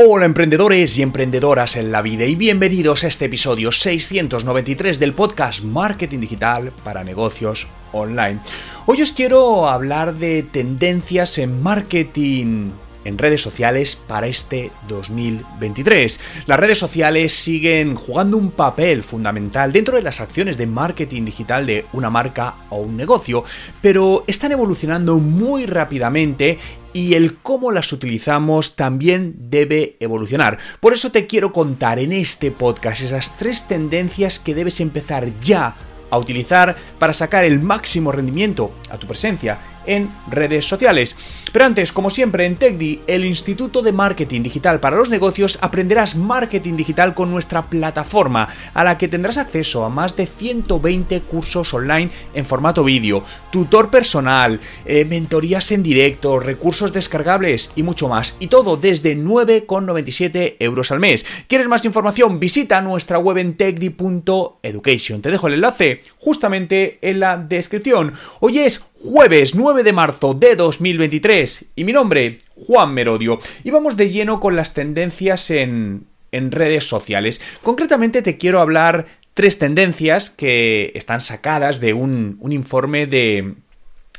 Hola emprendedores y emprendedoras en la vida y bienvenidos a este episodio 693 del podcast Marketing Digital para Negocios Online. Hoy os quiero hablar de tendencias en marketing en redes sociales para este 2023. Las redes sociales siguen jugando un papel fundamental dentro de las acciones de marketing digital de una marca o un negocio, pero están evolucionando muy rápidamente y el cómo las utilizamos también debe evolucionar. Por eso te quiero contar en este podcast esas tres tendencias que debes empezar ya a utilizar para sacar el máximo rendimiento a tu presencia en redes sociales. Pero antes, como siempre, en TechDi, el Instituto de Marketing Digital para los Negocios, aprenderás marketing digital con nuestra plataforma, a la que tendrás acceso a más de 120 cursos online en formato vídeo, tutor personal, eh, mentorías en directo, recursos descargables y mucho más. Y todo desde 9,97 euros al mes. ¿Quieres más información? Visita nuestra web en techdi.education. Te dejo el enlace justamente en la descripción. Hoy es jueves 9 de marzo de 2023 y mi nombre, Juan Merodio. Y vamos de lleno con las tendencias en, en redes sociales. Concretamente te quiero hablar tres tendencias que están sacadas de un, informe de...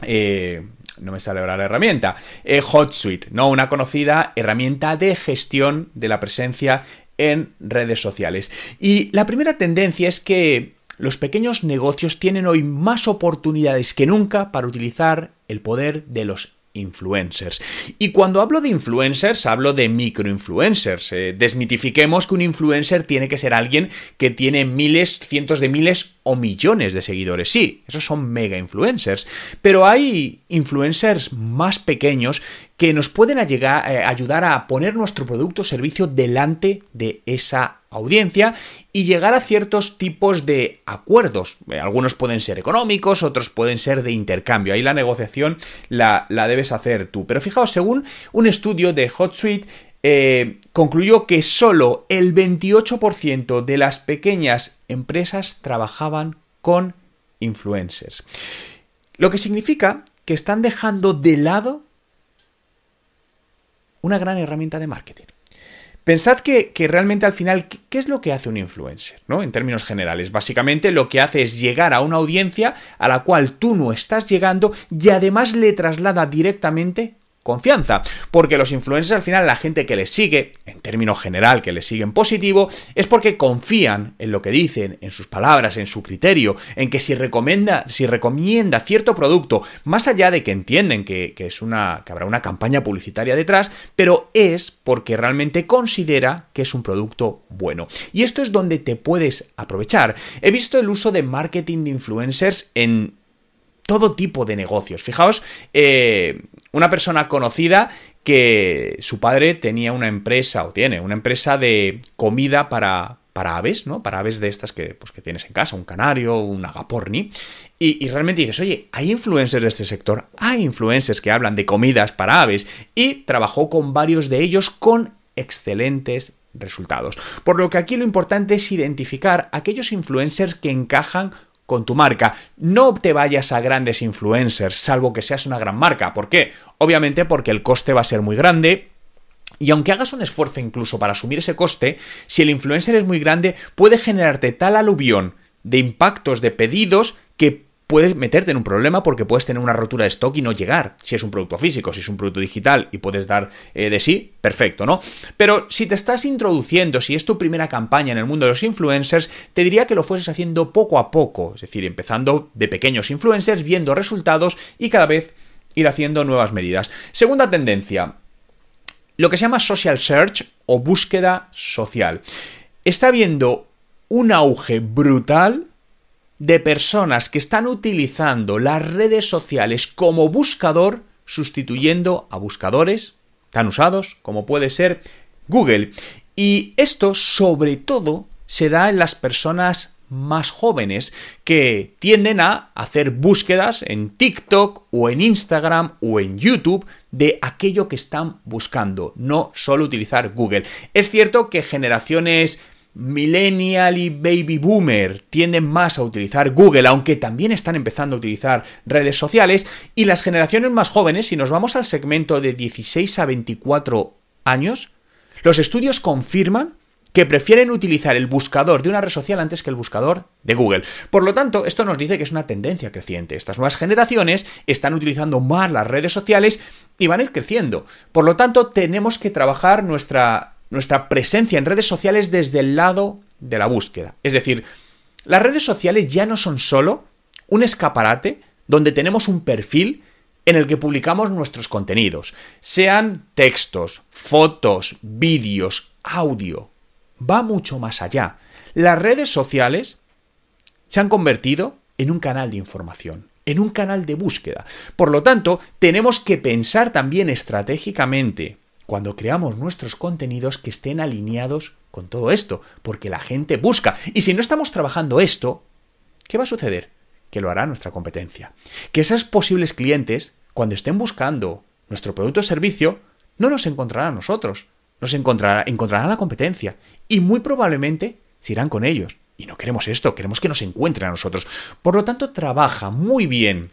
Eh, no me sale ahora la herramienta, eh, HotSuite, ¿no? Una conocida herramienta de gestión de la presencia en redes sociales. Y la primera tendencia es que los pequeños negocios tienen hoy más oportunidades que nunca para utilizar el poder de los influencers. Y cuando hablo de influencers, hablo de microinfluencers. Eh, desmitifiquemos que un influencer tiene que ser alguien que tiene miles, cientos de miles o millones de seguidores. Sí, esos son mega influencers. Pero hay influencers más pequeños que nos pueden eh, ayudar a poner nuestro producto o servicio delante de esa audiencia y llegar a ciertos tipos de acuerdos. Eh, algunos pueden ser económicos, otros pueden ser de intercambio. Ahí la negociación la, debes hacer tú. Pero fijaos, según un estudio de HotSuite, eh, concluyó que solo el 28% de las pequeñas empresas trabajaban con influencers. Lo que significa que están dejando de lado una gran herramienta de marketing. Pensad que, realmente al final, ¿qué, es lo que hace un influencer? ¿no? En términos generales, básicamente lo que hace es llegar a una audiencia a la cual tú no estás llegando y además le traslada directamente confianza. Porque los influencers al final, la gente que les sigue, en término general, que les siguen positivo, es porque confían en lo que dicen, en sus palabras, en su criterio, en que si recomienda, si recomienda cierto producto, más allá de que entienden que, que es una, que habrá una campaña publicitaria detrás, pero es porque realmente considera que es un producto bueno. Y esto es donde te puedes aprovechar. He visto el uso de marketing de influencers en todo tipo de negocios. Fijaos, eh, una persona conocida que su padre tenía una empresa o tiene una empresa de comida para, para aves, ¿no? Para aves de estas que, pues, que tienes en casa, un canario, un agaporni. Y, y, realmente dices, oye, hay influencers de este sector, hay influencers que hablan de comidas para aves y trabajó con varios de ellos con excelentes resultados. Por lo que aquí lo importante es identificar aquellos influencers que encajan con tu marca. No te vayas a grandes influencers, salvo que seas una gran marca. ¿Por qué? Obviamente porque el coste va a ser muy grande. Y aunque hagas un esfuerzo incluso para asumir ese coste, si el influencer es muy grande, puede generarte tal aluvión de impactos de pedidos que puedes meterte en un problema porque puedes tener una rotura de stock y no llegar. Si es un producto físico, si es un producto digital y puedes dar eh, de sí, perfecto, ¿no? Pero si te estás introduciendo, si es tu primera campaña en el mundo de los influencers, te diría que lo fueses haciendo poco a poco, es decir, empezando de pequeños influencers, viendo resultados y cada vez ir haciendo nuevas medidas. Segunda tendencia, lo que se llama social search o búsqueda social. Está habiendo un auge brutal de personas que están utilizando las redes sociales como buscador, sustituyendo a buscadores tan usados como puede ser Google. Y esto sobre todo se da en las personas más jóvenes que tienden a hacer búsquedas en TikTok o en Instagram o en YouTube de aquello que están buscando, no solo utilizar Google. Es cierto que generaciones millennial y baby boomer tienden más a utilizar Google, aunque también están empezando a utilizar redes sociales, y las generaciones más jóvenes, si nos vamos al segmento de 16 a 24 años, los estudios confirman que prefieren utilizar el buscador de una red social antes que el buscador de Google. Por lo tanto, esto nos dice que es una tendencia creciente. Estas nuevas generaciones están utilizando más las redes sociales y van a ir creciendo. Por lo tanto, tenemos que trabajar nuestra, nuestra presencia en redes sociales desde el lado de la búsqueda. Es decir, las redes sociales ya no son solo un escaparate donde tenemos un perfil en el que publicamos nuestros contenidos, sean textos, fotos, vídeos, audio, va mucho más allá. Las redes sociales se han convertido en un canal de información, en un canal de búsqueda. Por lo tanto, tenemos que pensar también estratégicamente cuando creamos nuestros contenidos que estén alineados con todo esto, porque la gente busca. Y si no estamos trabajando esto, ¿qué va a suceder? Que lo hará nuestra competencia. Que esos posibles clientes, cuando estén buscando nuestro producto o servicio, no nos encontrarán a nosotros, nos encontrará, encontrarán la competencia y muy probablemente se irán con ellos. Y no queremos esto, queremos que nos encuentren a nosotros. Por lo tanto, trabaja muy bien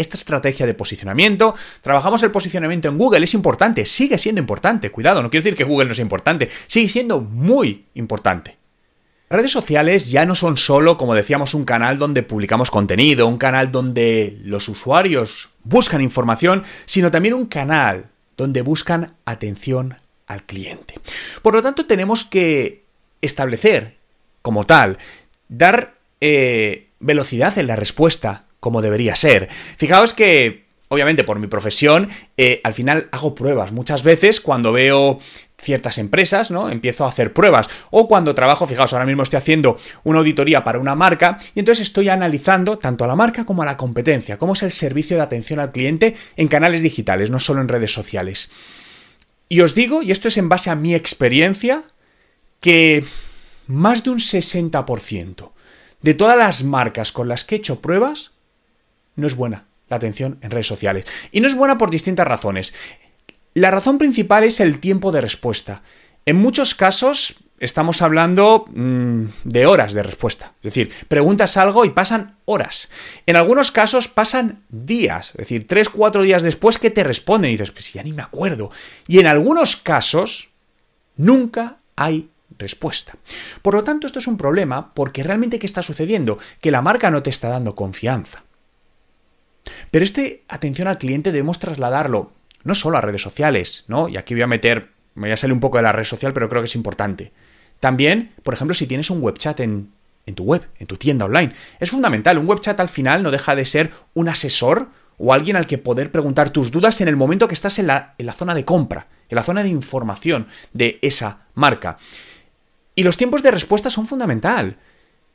esta estrategia de posicionamiento. Trabajamos el posicionamiento en Google, es importante, sigue siendo importante. Cuidado, no quiero decir que Google no sea importante, sigue siendo muy importante. redes sociales ya no son solo, como decíamos, un canal donde publicamos contenido, un canal donde los usuarios buscan información, sino también un canal donde buscan atención al cliente. Por lo tanto, tenemos que establecer como tal, dar eh, velocidad en la respuesta como debería ser. Fijaos que, obviamente, por mi profesión, eh, al final hago pruebas. Muchas veces cuando veo ciertas empresas, ¿no? Empiezo a hacer pruebas. O cuando trabajo, fijaos, ahora mismo estoy haciendo una auditoría para una marca y entonces estoy analizando tanto a la marca como a la competencia, cómo es el servicio de atención al cliente en canales digitales, no solo en redes sociales. Y os digo, y esto es en base a mi experiencia, que más de un 60% de todas las marcas con las que he hecho pruebas no es buena la atención en redes sociales. Y no es buena por distintas razones. La razón principal es el tiempo de respuesta. En muchos casos estamos hablando mm, de horas de respuesta. Es decir, preguntas algo y pasan horas. En algunos casos pasan días. Es decir, tres, cuatro días después que te responden y dices, pues ya ni me acuerdo. Y en algunos casos nunca hay respuesta. Por lo tanto, esto es un problema porque realmente ¿qué está sucediendo? Que la marca no te está dando confianza. Pero este atención al cliente debemos trasladarlo no solo a redes sociales, ¿no? Y aquí voy a meter, me voy a salir un poco de la red social, pero creo que es importante. También, por ejemplo, si tienes un web chat en, en tu web, en tu tienda online, es fundamental. Un web chat al final no deja de ser un asesor o alguien al que poder preguntar tus dudas en el momento que estás en la, en la zona de compra, en la zona de información de esa marca. Y los tiempos de respuesta son fundamental.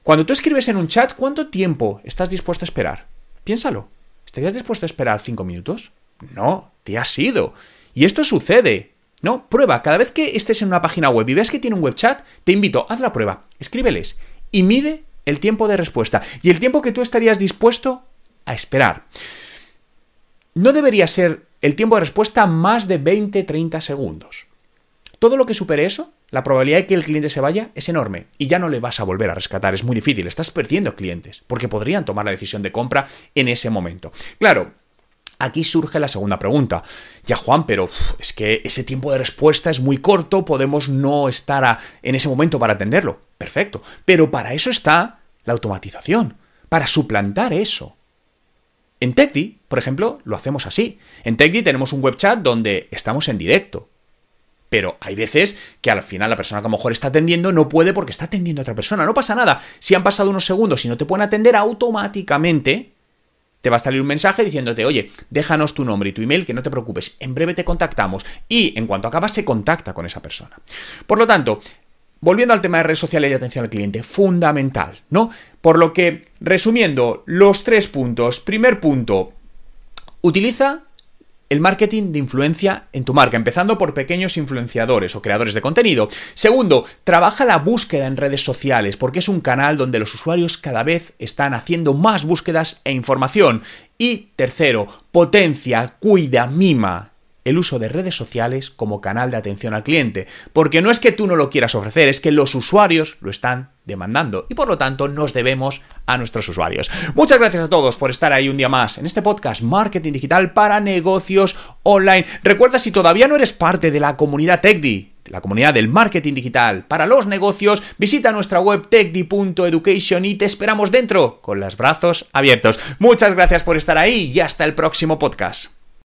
Cuando tú escribes en un chat, ¿cuánto tiempo estás dispuesto a esperar? Piénsalo. ¿Estarías dispuesto a esperar cinco minutos? No, te has ido. Y esto sucede. No, prueba. Cada vez que estés en una página web y ves que tiene un web chat, te invito, haz la prueba. Escríbeles y mide el tiempo de respuesta y el tiempo que tú estarías dispuesto a esperar. No debería ser el tiempo de respuesta más de 20-30 segundos. Todo lo que supere eso, la probabilidad de que el cliente se vaya es enorme y ya no le vas a volver a rescatar. Es muy difícil, estás perdiendo clientes porque podrían tomar la decisión de compra en ese momento. Claro, Aquí surge la segunda pregunta. Ya Juan, pero es que ese tiempo de respuesta es muy corto, podemos no estar en ese momento para atenderlo. Perfecto. Pero para eso está la automatización, para suplantar eso. En TechDi, por ejemplo, lo hacemos así. En TechDi tenemos un web chat donde estamos en directo. Pero hay veces que al final la persona que a lo mejor está atendiendo no puede porque está atendiendo a otra persona. No pasa nada. Si han pasado unos segundos y no te pueden atender, automáticamente te va a salir un mensaje diciéndote, oye, déjanos tu nombre y tu email, que no te preocupes, en breve te contactamos. Y en cuanto acabas, se contacta con esa persona. Por lo tanto, volviendo al tema de redes sociales y atención al cliente, fundamental, ¿no? Por lo que, resumiendo, los tres puntos. Primer punto, utiliza el marketing de influencia en tu marca, empezando por pequeños influenciadores o creadores de contenido. Segundo, trabaja la búsqueda en redes sociales, porque es un canal donde los usuarios cada vez están haciendo más búsquedas e información. Y tercero, potencia, cuida, mima el uso de redes sociales como canal de atención al cliente, porque no es que tú no lo quieras ofrecer, es que los usuarios lo están demandando y por lo tanto nos debemos a nuestros usuarios. Muchas gracias a todos por estar ahí un día más en este podcast Marketing Digital para negocios online. Recuerda si todavía no eres parte de la comunidad TechDi, la comunidad del marketing digital para los negocios, visita nuestra web techdi.education y te esperamos dentro con los brazos abiertos. Muchas gracias por estar ahí y hasta el próximo podcast.